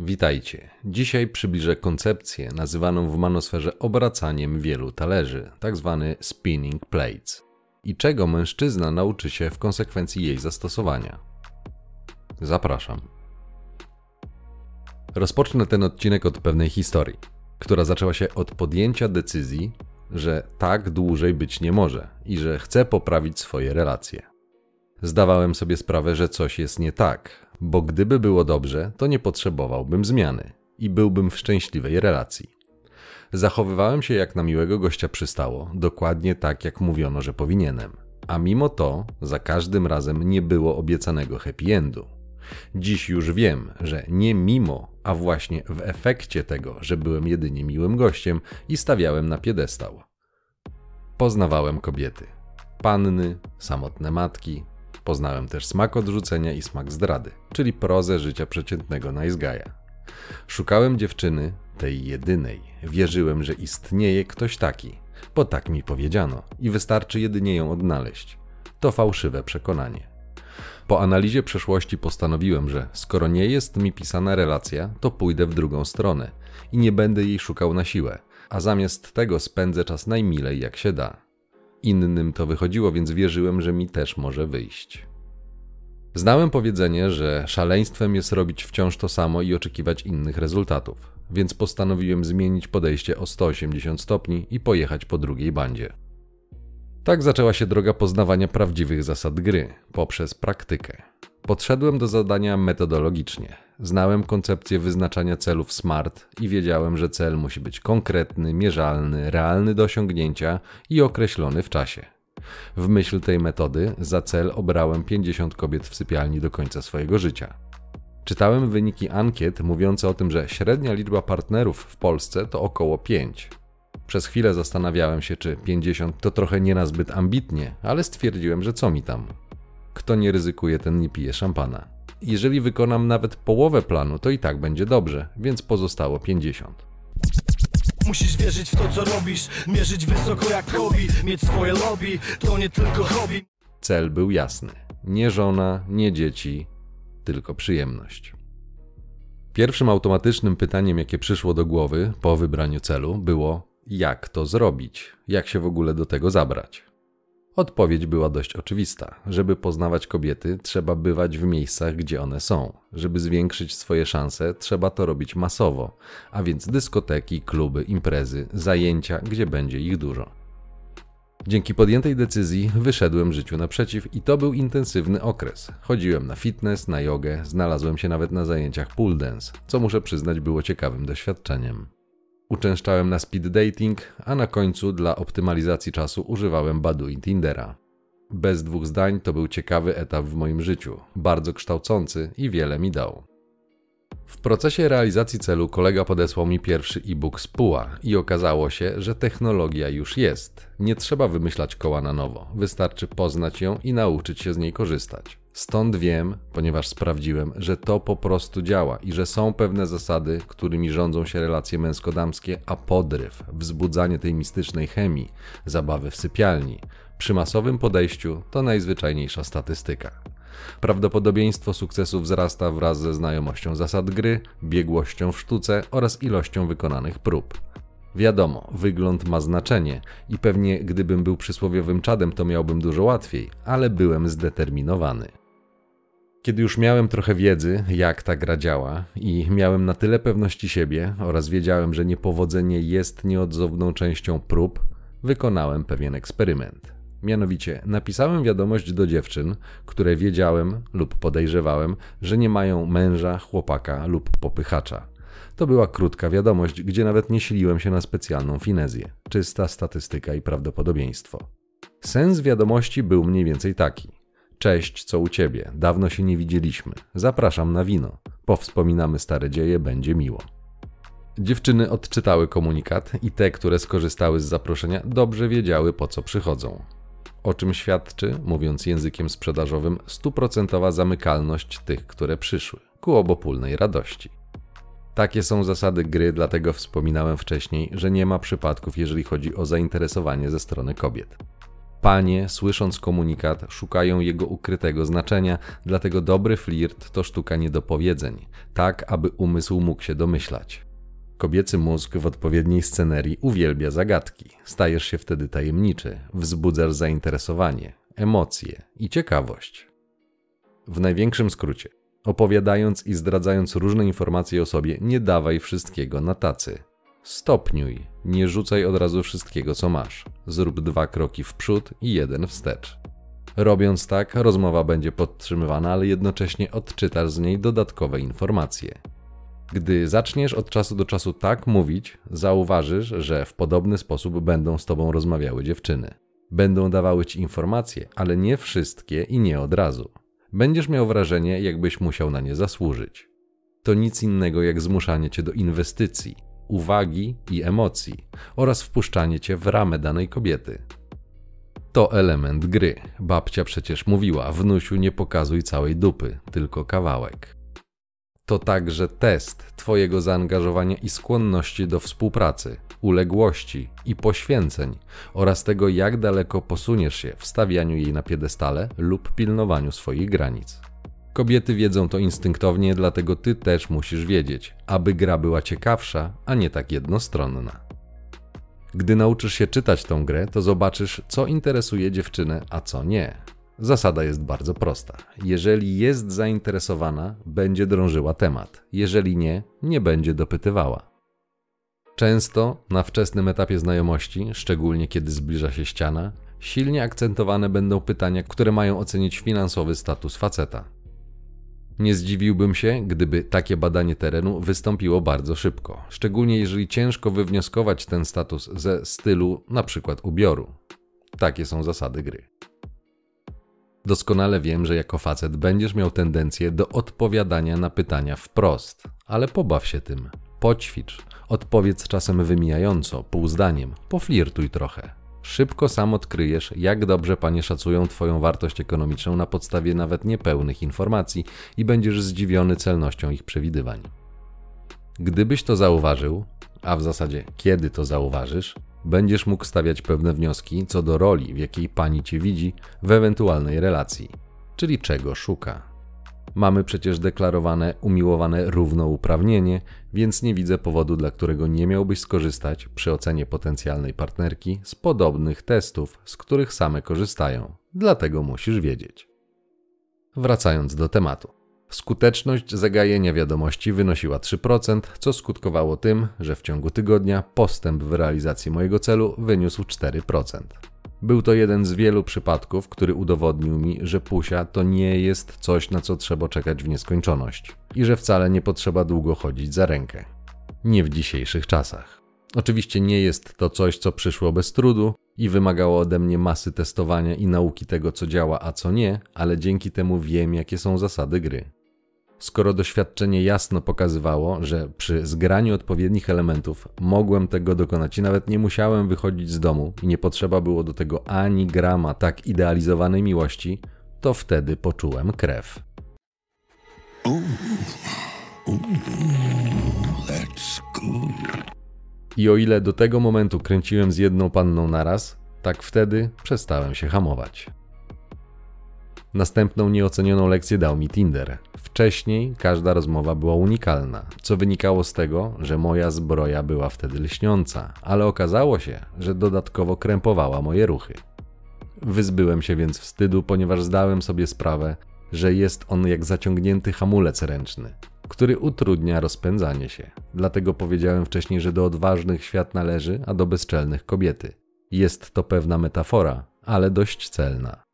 Witajcie. Dzisiaj przybliżę koncepcję nazywaną w manosferze obracaniem wielu talerzy, tak zwany spinning plates, i czego mężczyzna nauczy się w konsekwencji jej zastosowania. Zapraszam. Rozpocznę ten odcinek od pewnej historii, która zaczęła się od podjęcia decyzji, że tak dłużej być nie może i że chcę poprawić swoje relacje. Zdawałem sobie sprawę, że coś jest nie tak, bo gdyby było dobrze, to nie potrzebowałbym zmiany i byłbym w szczęśliwej relacji. Zachowywałem się jak na miłego gościa przystało, dokładnie tak jak mówiono, że powinienem. A mimo to za każdym razem nie było obiecanego happy endu. Dziś już wiem, że nie mimo, a właśnie w efekcie tego, że byłem jedynie miłym gościem i stawiałem na piedestał. Poznawałem kobiety. Panny, samotne matki, Poznałem też smak odrzucenia i smak zdrady, czyli prozę życia przeciętnego nice Szukałem dziewczyny, tej jedynej. Wierzyłem, że istnieje ktoś taki, bo tak mi powiedziano i wystarczy jedynie ją odnaleźć. To fałszywe przekonanie. Po analizie przeszłości postanowiłem, że skoro nie jest mi pisana relacja, to pójdę w drugą stronę i nie będę jej szukał na siłę, a zamiast tego spędzę czas najmilej jak się da. Innym to wychodziło, więc wierzyłem, że mi też może wyjść. Znałem powiedzenie, że szaleństwem jest robić wciąż to samo i oczekiwać innych rezultatów, więc postanowiłem zmienić podejście o 180 stopni i pojechać po drugiej bandzie. Tak zaczęła się droga poznawania prawdziwych zasad gry poprzez praktykę. Podszedłem do zadania metodologicznie. Znałem koncepcję wyznaczania celów SMART i wiedziałem, że cel musi być konkretny, mierzalny, realny do osiągnięcia i określony w czasie. W myśl tej metody za cel obrałem 50 kobiet w sypialni do końca swojego życia. Czytałem wyniki ankiet mówiące o tym, że średnia liczba partnerów w Polsce to około 5. Przez chwilę zastanawiałem się, czy 50 to trochę nie na zbyt ambitnie, ale stwierdziłem, że co mi tam. Kto nie ryzykuje, ten nie pije szampana. Jeżeli wykonam nawet połowę planu, to i tak będzie dobrze, więc pozostało 50. Musisz wierzyć w to, co robisz, mierzyć wysoko jak hobby, mieć swoje lobby, to nie tylko hobby. Cel był jasny. Nie żona, nie dzieci, tylko przyjemność. Pierwszym automatycznym pytaniem, jakie przyszło do głowy po wybraniu celu, było: jak to zrobić? Jak się w ogóle do tego zabrać? Odpowiedź była dość oczywista. Żeby poznawać kobiety, trzeba bywać w miejscach, gdzie one są. Żeby zwiększyć swoje szanse, trzeba to robić masowo, a więc dyskoteki, kluby, imprezy, zajęcia, gdzie będzie ich dużo. Dzięki podjętej decyzji wyszedłem życiu naprzeciw i to był intensywny okres. Chodziłem na fitness, na jogę, znalazłem się nawet na zajęciach pool dance, co muszę przyznać było ciekawym doświadczeniem. Uczęszczałem na speed dating, a na końcu dla optymalizacji czasu używałem Badu i Tindera. Bez dwóch zdań to był ciekawy etap w moim życiu, bardzo kształcący i wiele mi dał. W procesie realizacji celu kolega podesłał mi pierwszy e-book z PUA i okazało się, że technologia już jest. Nie trzeba wymyślać koła na nowo, wystarczy poznać ją i nauczyć się z niej korzystać. Stąd wiem, ponieważ sprawdziłem, że to po prostu działa i że są pewne zasady, którymi rządzą się relacje męsko-damskie, a podryw, wzbudzanie tej mistycznej chemii, zabawy w sypialni, przy masowym podejściu to najzwyczajniejsza statystyka. Prawdopodobieństwo sukcesu wzrasta wraz ze znajomością zasad gry, biegłością w sztuce oraz ilością wykonanych prób. Wiadomo, wygląd ma znaczenie i pewnie gdybym był przysłowiowym czadem, to miałbym dużo łatwiej, ale byłem zdeterminowany. Kiedy już miałem trochę wiedzy, jak ta gra działa, i miałem na tyle pewności siebie oraz wiedziałem, że niepowodzenie jest nieodzowną częścią prób, wykonałem pewien eksperyment. Mianowicie napisałem wiadomość do dziewczyn, które wiedziałem lub podejrzewałem, że nie mają męża, chłopaka lub popychacza. To była krótka wiadomość, gdzie nawet nie siliłem się na specjalną finezję. Czysta statystyka i prawdopodobieństwo. Sens wiadomości był mniej więcej taki. Cześć, co u ciebie? Dawno się nie widzieliśmy. Zapraszam na wino. Powspominamy stare dzieje, będzie miło. Dziewczyny odczytały komunikat i te, które skorzystały z zaproszenia, dobrze wiedziały po co przychodzą. O czym świadczy, mówiąc językiem sprzedażowym, stuprocentowa zamykalność tych, które przyszły, ku obopólnej radości. Takie są zasady gry, dlatego wspominałem wcześniej, że nie ma przypadków, jeżeli chodzi o zainteresowanie ze strony kobiet. Panie, słysząc komunikat, szukają jego ukrytego znaczenia, dlatego dobry flirt to sztuka niedopowiedzeń, tak aby umysł mógł się domyślać. Kobiecy mózg w odpowiedniej scenerii uwielbia zagadki. Stajesz się wtedy tajemniczy, wzbudzasz zainteresowanie, emocje i ciekawość. W największym skrócie, opowiadając i zdradzając różne informacje o sobie, nie dawaj wszystkiego na tacy. Stopniuj, nie rzucaj od razu wszystkiego, co masz. Zrób dwa kroki w przód i jeden wstecz. Robiąc tak, rozmowa będzie podtrzymywana, ale jednocześnie odczytasz z niej dodatkowe informacje. Gdy zaczniesz od czasu do czasu tak mówić, zauważysz, że w podobny sposób będą z tobą rozmawiały dziewczyny. Będą dawały ci informacje, ale nie wszystkie i nie od razu. Będziesz miał wrażenie, jakbyś musiał na nie zasłużyć. To nic innego jak zmuszanie cię do inwestycji, uwagi i emocji oraz wpuszczanie cię w ramę danej kobiety. To element gry. Babcia przecież mówiła: wnusiu, nie pokazuj całej dupy, tylko kawałek. To także test Twojego zaangażowania i skłonności do współpracy, uległości i poświęceń oraz tego, jak daleko posuniesz się w stawianiu jej na piedestale lub pilnowaniu swoich granic. Kobiety wiedzą to instynktownie, dlatego ty też musisz wiedzieć, aby gra była ciekawsza, a nie tak jednostronna. Gdy nauczysz się czytać tą grę, to zobaczysz, co interesuje dziewczynę, a co nie. Zasada jest bardzo prosta. Jeżeli jest zainteresowana, będzie drążyła temat. Jeżeli nie, nie będzie dopytywała. Często na wczesnym etapie znajomości, szczególnie kiedy zbliża się ściana, silnie akcentowane będą pytania, które mają ocenić finansowy status faceta. Nie zdziwiłbym się, gdyby takie badanie terenu wystąpiło bardzo szybko, szczególnie jeżeli ciężko wywnioskować ten status ze stylu np. ubioru. Takie są zasady gry. Doskonale wiem, że jako facet będziesz miał tendencję do odpowiadania na pytania wprost, ale pobaw się tym, poćwicz, odpowiedz czasem wymijająco, pół zdaniem, poflirtuj trochę. Szybko sam odkryjesz, jak dobrze panie szacują Twoją wartość ekonomiczną na podstawie nawet niepełnych informacji i będziesz zdziwiony celnością ich przewidywań. Gdybyś to zauważył, a w zasadzie kiedy to zauważysz, będziesz mógł stawiać pewne wnioski co do roli, w jakiej pani cię widzi w ewentualnej relacji, czyli czego szuka. Mamy przecież deklarowane umiłowane równouprawnienie, więc nie widzę powodu, dla którego nie miałbyś skorzystać przy ocenie potencjalnej partnerki z podobnych testów, z których same korzystają. Dlatego musisz wiedzieć. Wracając do tematu. Skuteczność zagajenia wiadomości wynosiła 3%, co skutkowało tym, że w ciągu tygodnia postęp w realizacji mojego celu wyniósł 4%. Był to jeden z wielu przypadków, który udowodnił mi, że pusia to nie jest coś, na co trzeba czekać w nieskończoność i że wcale nie potrzeba długo chodzić za rękę. Nie w dzisiejszych czasach. Oczywiście nie jest to coś, co przyszło bez trudu i wymagało ode mnie masy testowania i nauki tego, co działa, a co nie, ale dzięki temu wiem, jakie są zasady gry. Skoro doświadczenie jasno pokazywało, że przy zgraniu odpowiednich elementów mogłem tego dokonać i nawet nie musiałem wychodzić z domu i nie potrzeba było do tego ani grama tak idealizowanej miłości, to wtedy poczułem krew. I o ile do tego momentu kręciłem z jedną panną naraz, tak wtedy przestałem się hamować. Następną nieocenioną lekcję dał mi Tinder. Wcześniej każda rozmowa była unikalna, co wynikało z tego, że moja zbroja była wtedy lśniąca, ale okazało się, że dodatkowo krępowała moje ruchy. Wyzbyłem się więc wstydu, ponieważ zdałem sobie sprawę, że jest on jak zaciągnięty hamulec ręczny, który utrudnia rozpędzanie się. Dlatego powiedziałem wcześniej, że do odważnych świat należy, a do bezczelnych kobiety. Jest to pewna metafora, ale dość celna.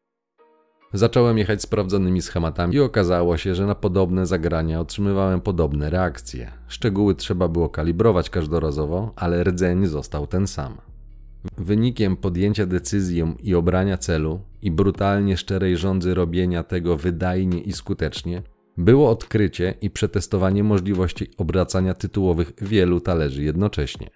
Zacząłem jechać sprawdzonymi schematami i okazało się, że na podobne zagrania otrzymywałem podobne reakcje. Szczegóły trzeba było kalibrować każdorazowo, ale rdzeń został ten sam. Wynikiem podjęcia decyzji i obrania celu i brutalnie szczerej rządzy robienia tego wydajnie i skutecznie było odkrycie i przetestowanie możliwości obracania tytułowych wielu talerzy jednocześnie.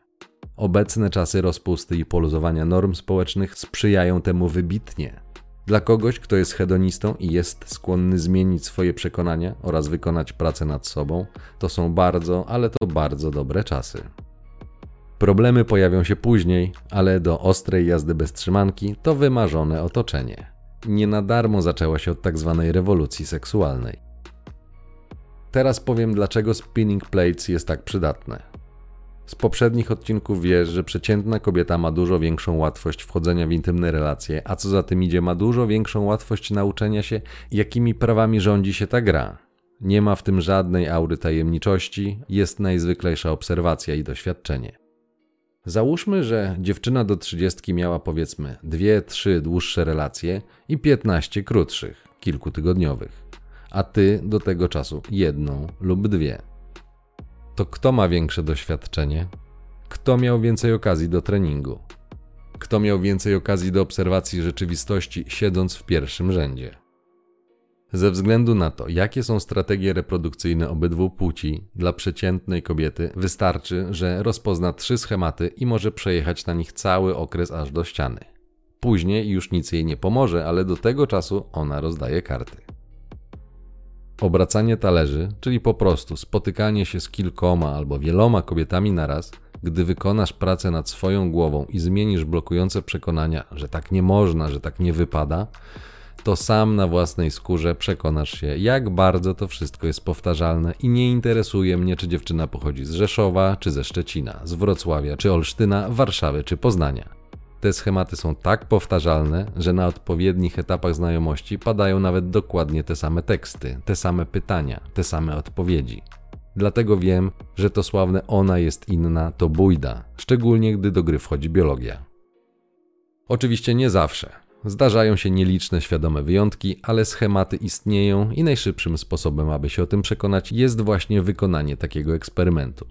Obecne czasy rozpusty i poluzowania norm społecznych sprzyjają temu wybitnie. Dla kogoś, kto jest hedonistą i jest skłonny zmienić swoje przekonania oraz wykonać pracę nad sobą, to są bardzo, ale to bardzo dobre czasy. Problemy pojawią się później, ale do ostrej jazdy bez trzymanki to wymarzone otoczenie. Nie na darmo zaczęła się od tak zwanej rewolucji seksualnej. Teraz powiem, dlaczego spinning plates jest tak przydatne. Z poprzednich odcinków wiesz, że przeciętna kobieta ma dużo większą łatwość wchodzenia w intymne relacje, a co za tym idzie, ma dużo większą łatwość nauczenia się, jakimi prawami rządzi się ta gra. Nie ma w tym żadnej aury tajemniczości, jest najzwyklejsza obserwacja i doświadczenie. Załóżmy, że dziewczyna do trzydziestki miała powiedzmy dwie, trzy dłuższe relacje i piętnaście krótszych, kilkutygodniowych, a ty do tego czasu jedną lub dwie. To kto ma większe doświadczenie? Kto miał więcej okazji do treningu? Kto miał więcej okazji do obserwacji rzeczywistości, siedząc w pierwszym rzędzie? Ze względu na to, jakie są strategie reprodukcyjne obydwu płci, dla przeciętnej kobiety wystarczy, że rozpozna trzy schematy i może przejechać na nich cały okres aż do ściany. Później już nic jej nie pomoże, ale do tego czasu ona rozdaje karty. Obracanie talerzy, czyli po prostu spotykanie się z kilkoma albo wieloma kobietami naraz, gdy wykonasz pracę nad swoją głową i zmienisz blokujące przekonania, że tak nie można, że tak nie wypada, to sam na własnej skórze przekonasz się, jak bardzo to wszystko jest powtarzalne i nie interesuje mnie, czy dziewczyna pochodzi z Rzeszowa, czy ze Szczecina, z Wrocławia, czy Olsztyna, Warszawy, czy Poznania. Te schematy są tak powtarzalne, że na odpowiednich etapach znajomości padają nawet dokładnie te same teksty, te same pytania, te same odpowiedzi. Dlatego wiem, że to sławne ona jest inna to bójda, szczególnie gdy do gry wchodzi biologia. Oczywiście nie zawsze. Zdarzają się nieliczne świadome wyjątki, ale schematy istnieją i najszybszym sposobem, aby się o tym przekonać, jest właśnie wykonanie takiego eksperymentu.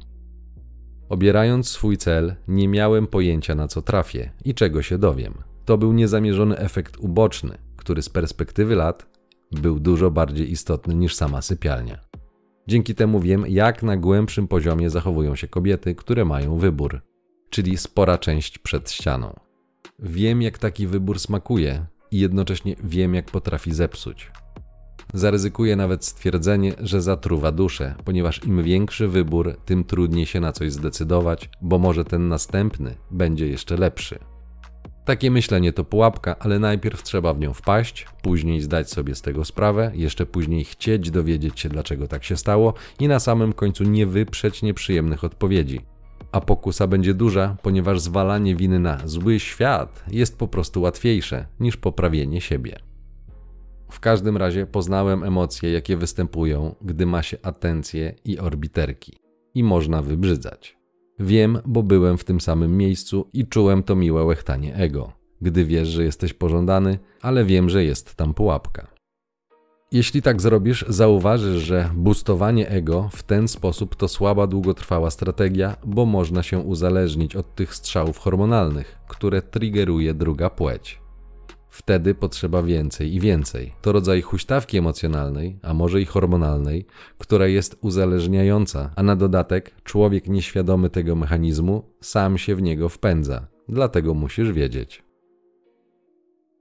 Obierając swój cel, nie miałem pojęcia na co trafię i czego się dowiem. To był niezamierzony efekt uboczny, który z perspektywy lat był dużo bardziej istotny niż sama sypialnia. Dzięki temu wiem, jak na głębszym poziomie zachowują się kobiety, które mają wybór, czyli spora część przed ścianą. Wiem, jak taki wybór smakuje i jednocześnie wiem, jak potrafi zepsuć. Zaryzykuję nawet stwierdzenie, że zatruwa duszę, ponieważ im większy wybór, tym trudniej się na coś zdecydować, bo może ten następny będzie jeszcze lepszy. Takie myślenie to pułapka, ale najpierw trzeba w nią wpaść, później zdać sobie z tego sprawę, jeszcze później chcieć dowiedzieć się, dlaczego tak się stało i na samym końcu nie wyprzeć nieprzyjemnych odpowiedzi a pokusa będzie duża, ponieważ zwalanie winy na zły świat jest po prostu łatwiejsze niż poprawienie siebie. W każdym razie poznałem emocje, jakie występują, gdy ma się atencję i orbiterki i można wybrzydzać. Wiem, bo byłem w tym samym miejscu i czułem to miłe łechtanie ego, gdy wiesz, że jesteś pożądany, ale wiem, że jest tam pułapka. Jeśli tak zrobisz, zauważysz, że boostowanie ego w ten sposób to słaba, długotrwała strategia, bo można się uzależnić od tych strzałów hormonalnych, które triggeruje druga płeć. Wtedy potrzeba więcej i więcej. To rodzaj huśtawki emocjonalnej, a może i hormonalnej, która jest uzależniająca, a na dodatek człowiek nieświadomy tego mechanizmu sam się w niego wpędza. Dlatego musisz wiedzieć.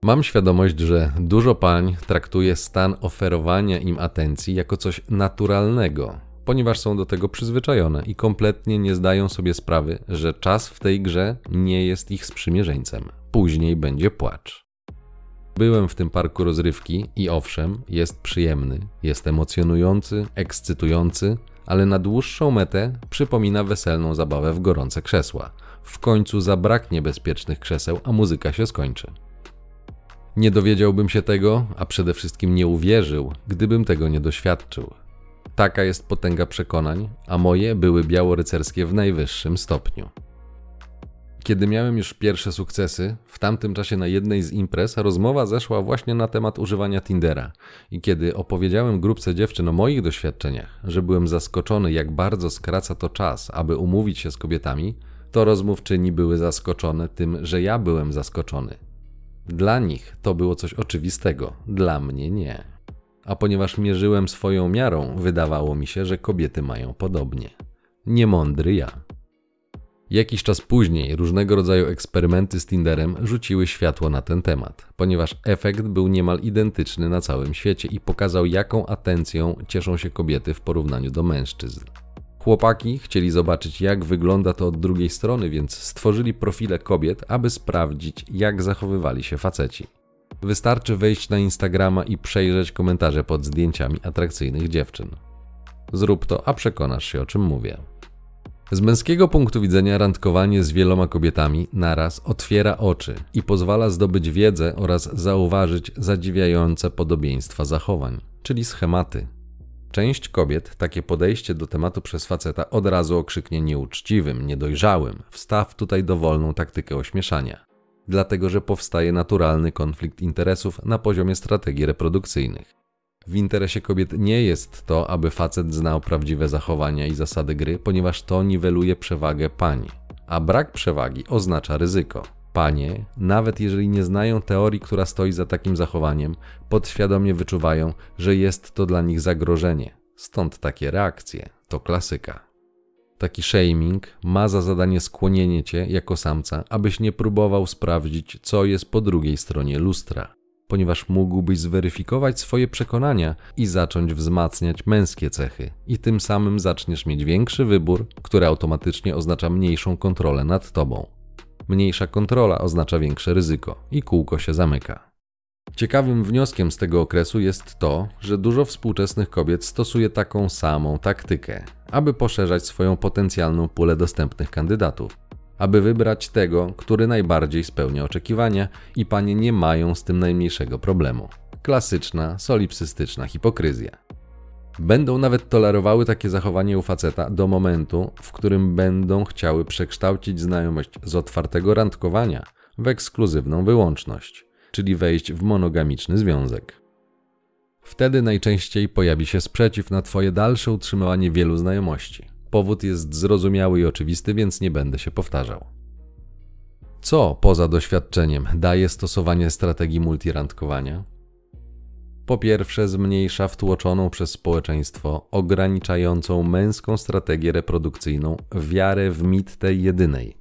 Mam świadomość, że dużo pań traktuje stan oferowania im atencji jako coś naturalnego, ponieważ są do tego przyzwyczajone i kompletnie nie zdają sobie sprawy, że czas w tej grze nie jest ich sprzymierzeńcem. Później będzie płacz. Byłem w tym parku rozrywki i owszem, jest przyjemny, jest emocjonujący, ekscytujący, ale na dłuższą metę przypomina weselną zabawę w gorące krzesła. W końcu zabraknie bezpiecznych krzeseł, a muzyka się skończy. Nie dowiedziałbym się tego, a przede wszystkim nie uwierzył, gdybym tego nie doświadczył. Taka jest potęga przekonań, a moje były białorycerskie w najwyższym stopniu. Kiedy miałem już pierwsze sukcesy, w tamtym czasie na jednej z imprez rozmowa zeszła właśnie na temat używania Tindera. I kiedy opowiedziałem grupce dziewczyn o moich doświadczeniach, że byłem zaskoczony, jak bardzo skraca to czas, aby umówić się z kobietami, to rozmówczyni były zaskoczone tym, że ja byłem zaskoczony. Dla nich to było coś oczywistego, dla mnie nie. A ponieważ mierzyłem swoją miarą, wydawało mi się, że kobiety mają podobnie. Niemądry ja. Jakiś czas później różnego rodzaju eksperymenty z Tinderem rzuciły światło na ten temat, ponieważ efekt był niemal identyczny na całym świecie i pokazał, jaką atencją cieszą się kobiety w porównaniu do mężczyzn. Chłopaki chcieli zobaczyć, jak wygląda to od drugiej strony, więc stworzyli profile kobiet, aby sprawdzić, jak zachowywali się faceci. Wystarczy wejść na Instagrama i przejrzeć komentarze pod zdjęciami atrakcyjnych dziewczyn. Zrób to, a przekonasz się o czym mówię. Z męskiego punktu widzenia randkowanie z wieloma kobietami naraz otwiera oczy i pozwala zdobyć wiedzę oraz zauważyć zadziwiające podobieństwa zachowań, czyli schematy. Część kobiet takie podejście do tematu przez faceta od razu okrzyknie nieuczciwym, niedojrzałym. Wstaw tutaj dowolną taktykę ośmieszania. Dlatego, że powstaje naturalny konflikt interesów na poziomie strategii reprodukcyjnych. W interesie kobiet nie jest to, aby facet znał prawdziwe zachowania i zasady gry, ponieważ to niweluje przewagę pani. A brak przewagi oznacza ryzyko. Panie, nawet jeżeli nie znają teorii, która stoi za takim zachowaniem, podświadomie wyczuwają, że jest to dla nich zagrożenie. Stąd takie reakcje. To klasyka. Taki shaming ma za zadanie skłonienie cię jako samca, abyś nie próbował sprawdzić, co jest po drugiej stronie lustra ponieważ mógłbyś zweryfikować swoje przekonania i zacząć wzmacniać męskie cechy, i tym samym zaczniesz mieć większy wybór, który automatycznie oznacza mniejszą kontrolę nad tobą. Mniejsza kontrola oznacza większe ryzyko i kółko się zamyka. Ciekawym wnioskiem z tego okresu jest to, że dużo współczesnych kobiet stosuje taką samą taktykę, aby poszerzać swoją potencjalną pulę dostępnych kandydatów aby wybrać tego, który najbardziej spełnia oczekiwania i panie nie mają z tym najmniejszego problemu. Klasyczna, solipsystyczna hipokryzja. Będą nawet tolerowały takie zachowanie u faceta do momentu, w którym będą chciały przekształcić znajomość z otwartego randkowania w ekskluzywną wyłączność, czyli wejść w monogamiczny związek. Wtedy najczęściej pojawi się sprzeciw na Twoje dalsze utrzymywanie wielu znajomości. Powód jest zrozumiały i oczywisty, więc nie będę się powtarzał. Co poza doświadczeniem daje stosowanie strategii multirandkowania? Po pierwsze, zmniejsza wtłoczoną przez społeczeństwo ograniczającą męską strategię reprodukcyjną wiarę w mit tej jedynej,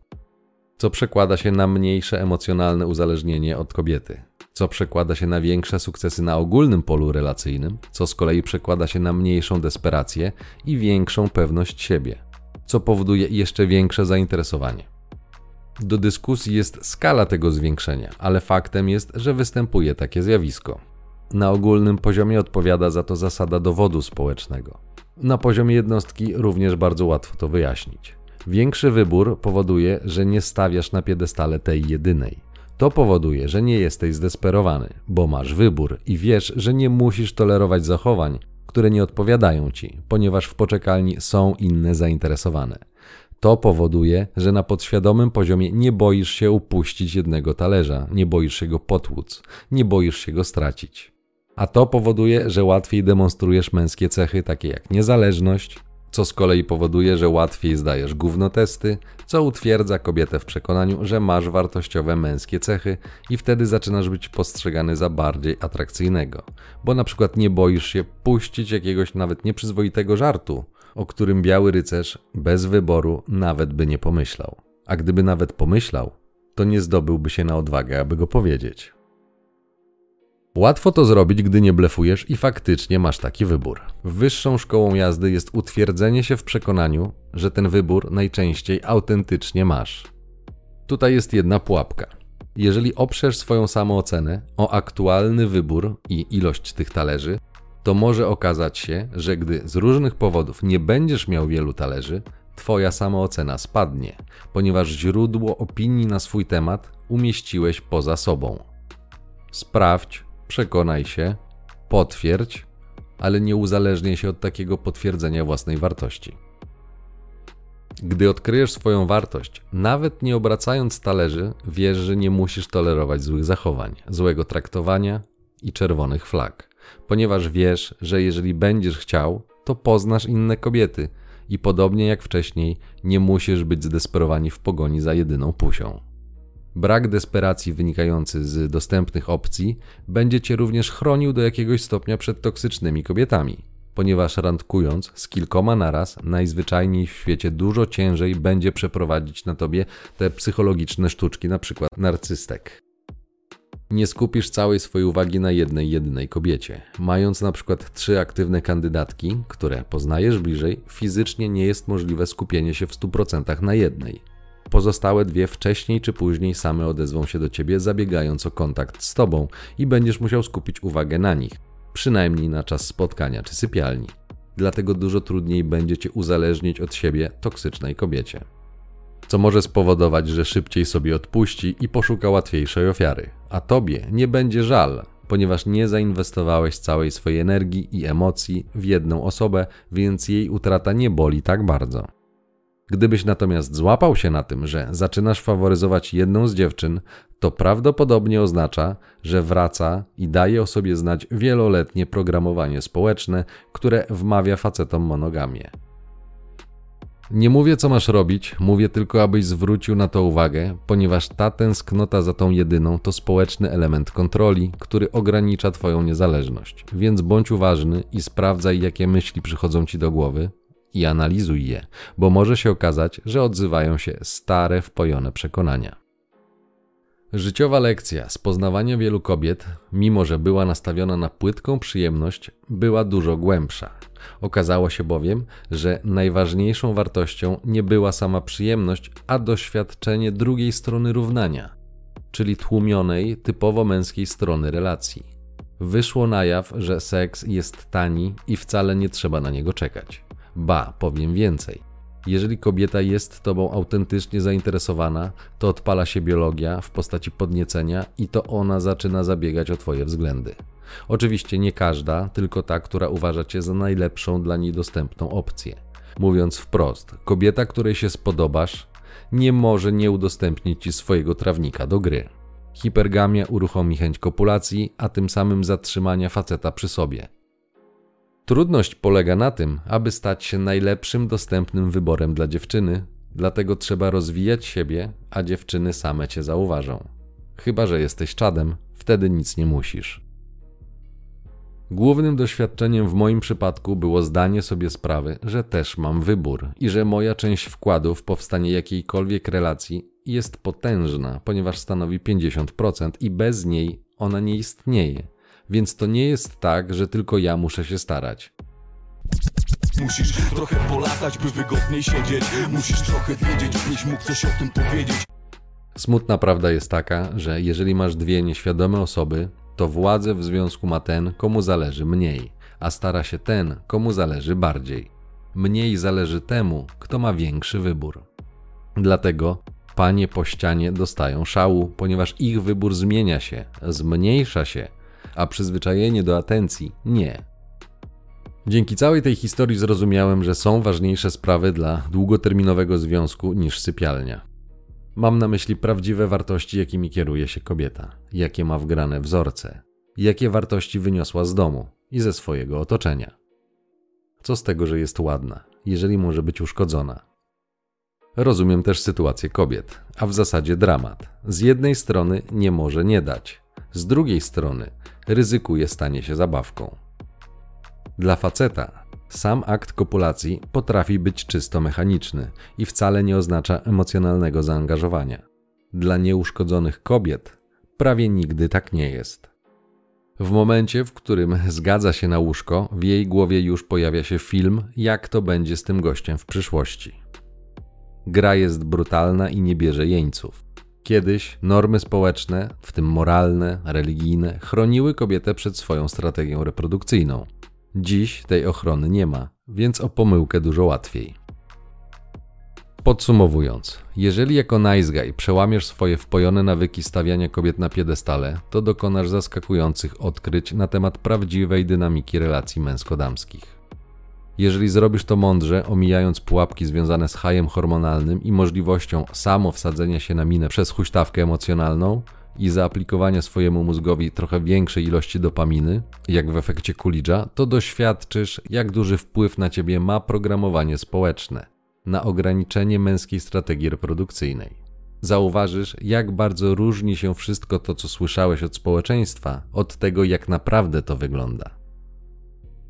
co przekłada się na mniejsze emocjonalne uzależnienie od kobiety, co przekłada się na większe sukcesy na ogólnym polu relacyjnym, co z kolei przekłada się na mniejszą desperację i większą pewność siebie, co powoduje jeszcze większe zainteresowanie. Do dyskusji jest skala tego zwiększenia, ale faktem jest, że występuje takie zjawisko. Na ogólnym poziomie odpowiada za to zasada dowodu społecznego. Na poziomie jednostki również bardzo łatwo to wyjaśnić. Większy wybór powoduje, że nie stawiasz na piedestale tej jedynej. To powoduje, że nie jesteś zdesperowany, bo masz wybór i wiesz, że nie musisz tolerować zachowań, które nie odpowiadają ci, ponieważ w poczekalni są inne zainteresowane. To powoduje, że na podświadomym poziomie nie boisz się upuścić jednego talerza, nie boisz się go potłuc, nie boisz się go stracić. A to powoduje, że łatwiej demonstrujesz męskie cechy takie jak niezależność, co z kolei powoduje, że łatwiej zdajesz gównotesty, co utwierdza kobietę w przekonaniu, że masz wartościowe męskie cechy i wtedy zaczynasz być postrzegany za bardziej atrakcyjnego, bo na przykład nie boisz się puścić jakiegoś nawet nieprzyzwoitego żartu, o którym biały rycerz bez wyboru nawet by nie pomyślał. A gdyby nawet pomyślał, to nie zdobyłby się na odwagę, aby go powiedzieć. Łatwo to zrobić, gdy nie blefujesz i faktycznie masz taki wybór. Wyższą szkołą jazdy jest utwierdzenie się w przekonaniu, że ten wybór najczęściej autentycznie masz. Tutaj jest jedna pułapka. Jeżeli oprzesz swoją samoocenę o aktualny wybór i ilość tych talerzy, to może okazać się, że gdy z różnych powodów nie będziesz miał wielu talerzy, Twoja samoocena spadnie, ponieważ źródło opinii na swój temat umieściłeś poza sobą. Sprawdź, przekonaj się, potwierdź, ale nie uzależniaj się od takiego potwierdzenia własnej wartości. Gdy odkryjesz swoją wartość, nawet nie obracając talerzy, wiesz, że nie musisz tolerować złych zachowań, złego traktowania i czerwonych flag, ponieważ wiesz, że jeżeli będziesz chciał, to poznasz inne kobiety i podobnie jak wcześniej, nie musisz być zdesperowani w pogoni za jedyną pusią. Brak desperacji wynikający z dostępnych opcji będzie cię również chronił do jakiegoś stopnia przed toksycznymi kobietami, ponieważ randkując z kilkoma naraz, najzwyczajniej w świecie dużo ciężej będzie przeprowadzić na tobie te psychologiczne sztuczki, przykład narcystek. Nie skupisz całej swojej uwagi na jednej, jedynej kobiecie. Mając na przykład trzy aktywne kandydatki, które poznajesz bliżej, fizycznie nie jest możliwe skupienie się w 100% na jednej. Pozostałe dwie wcześniej czy później same odezwą się do ciebie, zabiegając o kontakt z tobą i będziesz musiał skupić uwagę na nich, przynajmniej na czas spotkania czy sypialni. Dlatego dużo trudniej będzie cię uzależnić od siebie toksycznej kobiecie co może spowodować, że szybciej sobie odpuści i poszuka łatwiejszej ofiary. A tobie nie będzie żal, ponieważ nie zainwestowałeś całej swojej energii i emocji w jedną osobę, więc jej utrata nie boli tak bardzo. Gdybyś natomiast złapał się na tym, że zaczynasz faworyzować jedną z dziewczyn, to prawdopodobnie oznacza, że wraca i daje o sobie znać wieloletnie programowanie społeczne, które wmawia facetom monogamię. Nie mówię, co masz robić, mówię tylko, abyś zwrócił na to uwagę, ponieważ ta tęsknota za tą jedyną to społeczny element kontroli, który ogranicza Twoją niezależność. Więc bądź uważny i sprawdzaj, jakie myśli przychodzą Ci do głowy i analizuj je, bo może się okazać, że odzywają się stare, wpojone przekonania. Życiowa lekcja z poznawania wielu kobiet, mimo że była nastawiona na płytką przyjemność, była dużo głębsza. Okazało się bowiem, że najważniejszą wartością nie była sama przyjemność, a doświadczenie drugiej strony równania, czyli tłumionej, typowo męskiej strony relacji. Wyszło na jaw, że seks jest tani i wcale nie trzeba na niego czekać. Ba, powiem więcej. Jeżeli kobieta jest tobą autentycznie zainteresowana, to odpala się biologia w postaci podniecenia i to ona zaczyna zabiegać o twoje względy. Oczywiście nie każda, tylko ta, która uważa cię za najlepszą dla niej dostępną opcję. Mówiąc wprost, kobieta, której się spodobasz, nie może nie udostępnić ci swojego trawnika do gry. Hipergamia uruchomi chęć kopulacji, a tym samym zatrzymania faceta przy sobie. Trudność polega na tym, aby stać się najlepszym dostępnym wyborem dla dziewczyny, dlatego trzeba rozwijać siebie, a dziewczyny same cię zauważą. Chyba, że jesteś czadem, wtedy nic nie musisz. Głównym doświadczeniem w moim przypadku było zdanie sobie sprawy, że też mam wybór i że moja część wkładu w powstanie jakiejkolwiek relacji jest potężna, ponieważ stanowi 50% i bez niej ona nie istnieje. Więc to nie jest tak, że tylko ja muszę się starać. Musisz trochę polatać, by wygodniej siedzieć. Musisz trochę wiedzieć, byś mógł coś o tym powiedzieć. Smutna prawda jest taka, że jeżeli masz dwie nieświadome osoby, to władzę w związku ma ten, komu zależy mniej, a stara się ten, komu zależy bardziej. Mniej zależy temu, kto ma większy wybór. Dlatego panie po ścianie dostają szału, ponieważ ich wybór zmienia się, zmniejsza się, a przyzwyczajenie do atencji nie. Dzięki całej tej historii zrozumiałem, że są ważniejsze sprawy dla długoterminowego związku niż sypialnia. Mam na myśli prawdziwe wartości, jakimi kieruje się kobieta, jakie ma wgrane wzorce, jakie wartości wyniosła z domu i ze swojego otoczenia. Co z tego, że jest ładna, jeżeli może być uszkodzona? Rozumiem też sytuację kobiet, a w zasadzie dramat. Z jednej strony nie może nie dać, z drugiej strony ryzykuje stanie się zabawką. Dla faceta sam akt kopulacji potrafi być czysto mechaniczny i wcale nie oznacza emocjonalnego zaangażowania. Dla nieuszkodzonych kobiet prawie nigdy tak nie jest. W momencie, w którym zgadza się na łóżko, w jej głowie już pojawia się film, jak to będzie z tym gościem w przyszłości. Gra jest brutalna i nie bierze jeńców. Kiedyś normy społeczne, w tym moralne, religijne, chroniły kobietę przed swoją strategią reprodukcyjną. Dziś tej ochrony nie ma, więc o pomyłkę dużo łatwiej. Podsumowując, jeżeli jako nice guy przełamiesz swoje wpojone nawyki stawiania kobiet na piedestale, to dokonasz zaskakujących odkryć na temat prawdziwej dynamiki relacji męsko-damskich. Jeżeli zrobisz to mądrze, omijając pułapki związane z hajem hormonalnym i możliwością samo wsadzenia się na minę przez huśtawkę emocjonalną, i zaaplikowania swojemu mózgowi trochę większej ilości dopaminy, jak w efekcie Coolidge'a, to doświadczysz, jak duży wpływ na ciebie ma programowanie społeczne, na ograniczenie męskiej strategii reprodukcyjnej. Zauważysz, jak bardzo różni się wszystko to, co słyszałeś od społeczeństwa, od tego, jak naprawdę to wygląda.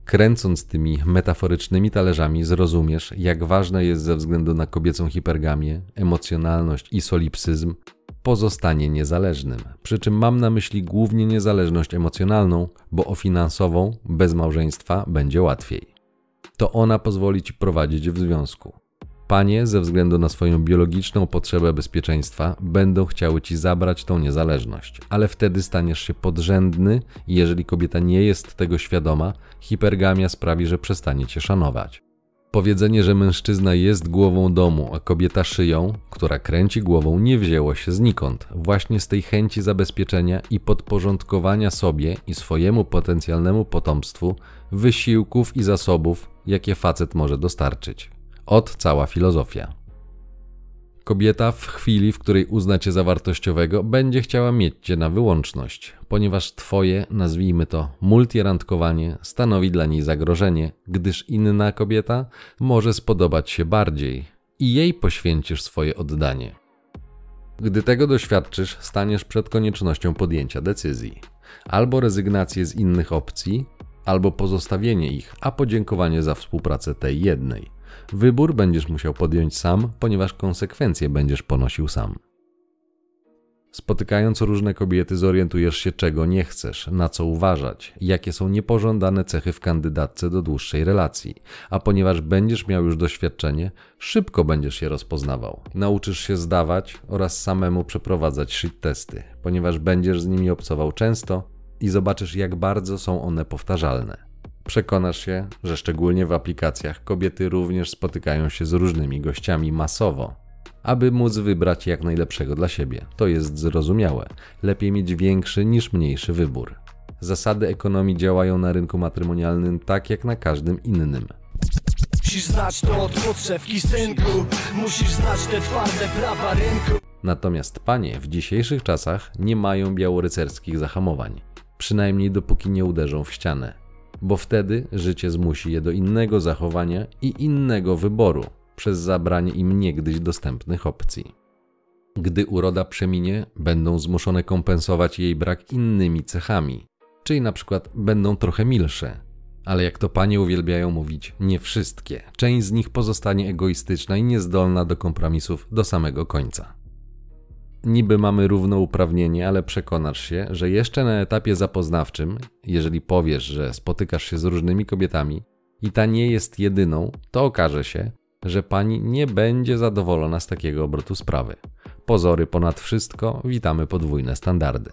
Kręcąc tymi metaforycznymi talerzami, zrozumiesz, jak ważne jest ze względu na kobiecą hipergamię, emocjonalność i solipsyzm pozostanie niezależnym. Przy czym mam na myśli głównie niezależność emocjonalną, bo o finansową bez małżeństwa będzie łatwiej. To ona pozwoli ci prowadzić w związku. Panie, ze względu na swoją biologiczną potrzebę bezpieczeństwa, będą chciały ci zabrać tą niezależność, ale wtedy staniesz się podrzędny i jeżeli kobieta nie jest tego świadoma, hipergamia sprawi, że przestanie cię szanować. Powiedzenie, że mężczyzna jest głową domu, a kobieta szyją, która kręci głową, nie wzięło się znikąd. Właśnie z tej chęci zabezpieczenia i podporządkowania sobie i swojemu potencjalnemu potomstwu wysiłków i zasobów, jakie facet może dostarczyć. Od cała filozofia. Kobieta w chwili, w której uzna cię za wartościowego, będzie chciała mieć cię na wyłączność, ponieważ twoje, nazwijmy to, multirandkowanie stanowi dla niej zagrożenie, gdyż inna kobieta może spodobać się bardziej i jej poświęcisz swoje oddanie. Gdy tego doświadczysz, staniesz przed koniecznością podjęcia decyzji. Albo rezygnację z innych opcji, albo pozostawienie ich, a podziękowanie za współpracę tej jednej. Wybór będziesz musiał podjąć sam, ponieważ konsekwencje będziesz ponosił sam. Spotykając różne kobiety, zorientujesz się, czego nie chcesz, na co uważać, jakie są niepożądane cechy w kandydatce do dłuższej relacji. A ponieważ będziesz miał już doświadczenie, szybko będziesz je rozpoznawał. Nauczysz się zdawać oraz samemu przeprowadzać shit testy, ponieważ będziesz z nimi obcował często i zobaczysz, jak bardzo są one powtarzalne. Przekonasz się, że szczególnie w aplikacjach kobiety również spotykają się z różnymi gościami masowo, aby móc wybrać jak najlepszego dla siebie. To jest zrozumiałe. Lepiej mieć większy niż mniejszy wybór. Zasady ekonomii działają na rynku matrymonialnym tak jak na każdym innym. Musisz znać to od podszewki synku Musisz znać te twarde prawa rynku Natomiast panie w dzisiejszych czasach nie mają białorycerskich zahamowań. Przynajmniej dopóki nie uderzą w ścianę bo wtedy życie zmusi je do innego zachowania i innego wyboru przez zabranie im niegdyś dostępnych opcji. Gdy uroda przeminie, będą zmuszone kompensować jej brak innymi cechami, czyli na przykład będą trochę milsze. Ale jak to panie uwielbiają mówić, nie wszystkie. Część z nich pozostanie egoistyczna i niezdolna do kompromisów do samego końca niby mamy równouprawnienie, ale przekonasz się, że jeszcze na etapie zapoznawczym, jeżeli powiesz, że spotykasz się z różnymi kobietami i ta nie jest jedyną, to okaże się, że pani nie będzie zadowolona z takiego obrotu sprawy. Pozory ponad wszystko, witamy podwójne standardy.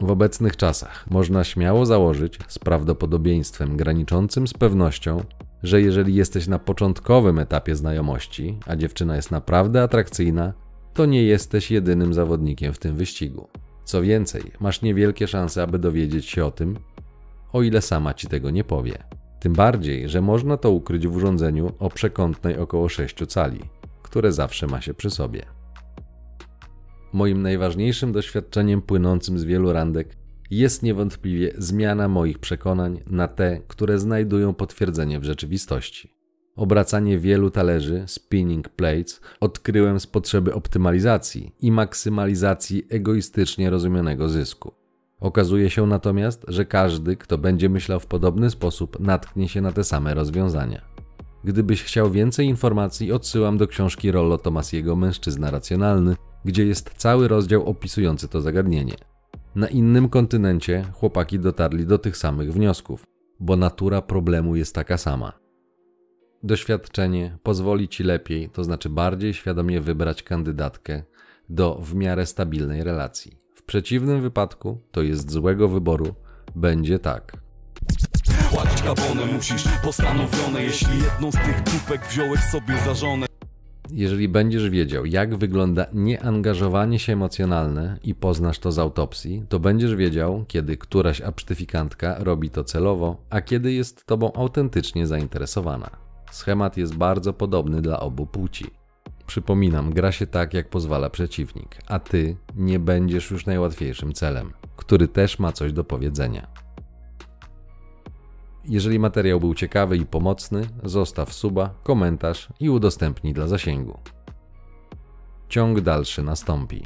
W obecnych czasach można śmiało założyć, z prawdopodobieństwem graniczącym z pewnością, że jeżeli jesteś na początkowym etapie znajomości, a dziewczyna jest naprawdę atrakcyjna, to nie jesteś jedynym zawodnikiem w tym wyścigu. Co więcej, masz niewielkie szanse, aby dowiedzieć się o tym, o ile sama ci tego nie powie. Tym bardziej, że można to ukryć w urządzeniu o przekątnej około 6 cali, które zawsze ma się przy sobie. Moim najważniejszym doświadczeniem płynącym z wielu randek jest niewątpliwie zmiana moich przekonań na te, które znajdują potwierdzenie w rzeczywistości obracanie wielu talerzy, spinning plates, odkryłem z potrzeby optymalizacji i maksymalizacji egoistycznie rozumianego zysku. Okazuje się natomiast, że każdy, kto będzie myślał w podobny sposób, natknie się na te same rozwiązania. Gdybyś chciał więcej informacji, odsyłam do książki Rollo Tomasiego Mężczyzna Racjonalny, gdzie jest cały rozdział opisujący to zagadnienie. Na innym kontynencie chłopaki dotarli do tych samych wniosków, bo natura problemu jest taka sama. Doświadczenie pozwoli ci lepiej, to znaczy bardziej świadomie wybrać kandydatkę do w miarę stabilnej relacji. W przeciwnym wypadku, to jest złego wyboru, będzie tak. Płacić kabony musisz postanowione, jeśli jedną z tych dupek wziąłeś sobie za żonę. Jeżeli będziesz wiedział, jak wygląda nieangażowanie się emocjonalne i poznasz to z autopsji, to będziesz wiedział, kiedy któraś absztyfikantka robi to celowo, a kiedy jest tobą autentycznie zainteresowana. Schemat jest bardzo podobny dla obu płci. Przypominam, gra się tak, jak pozwala przeciwnik, a ty nie będziesz już najłatwiejszym celem, który też ma coś do powiedzenia. Jeżeli materiał był ciekawy i pomocny, zostaw suba, komentarz i udostępnij dla zasięgu. Ciąg dalszy nastąpi.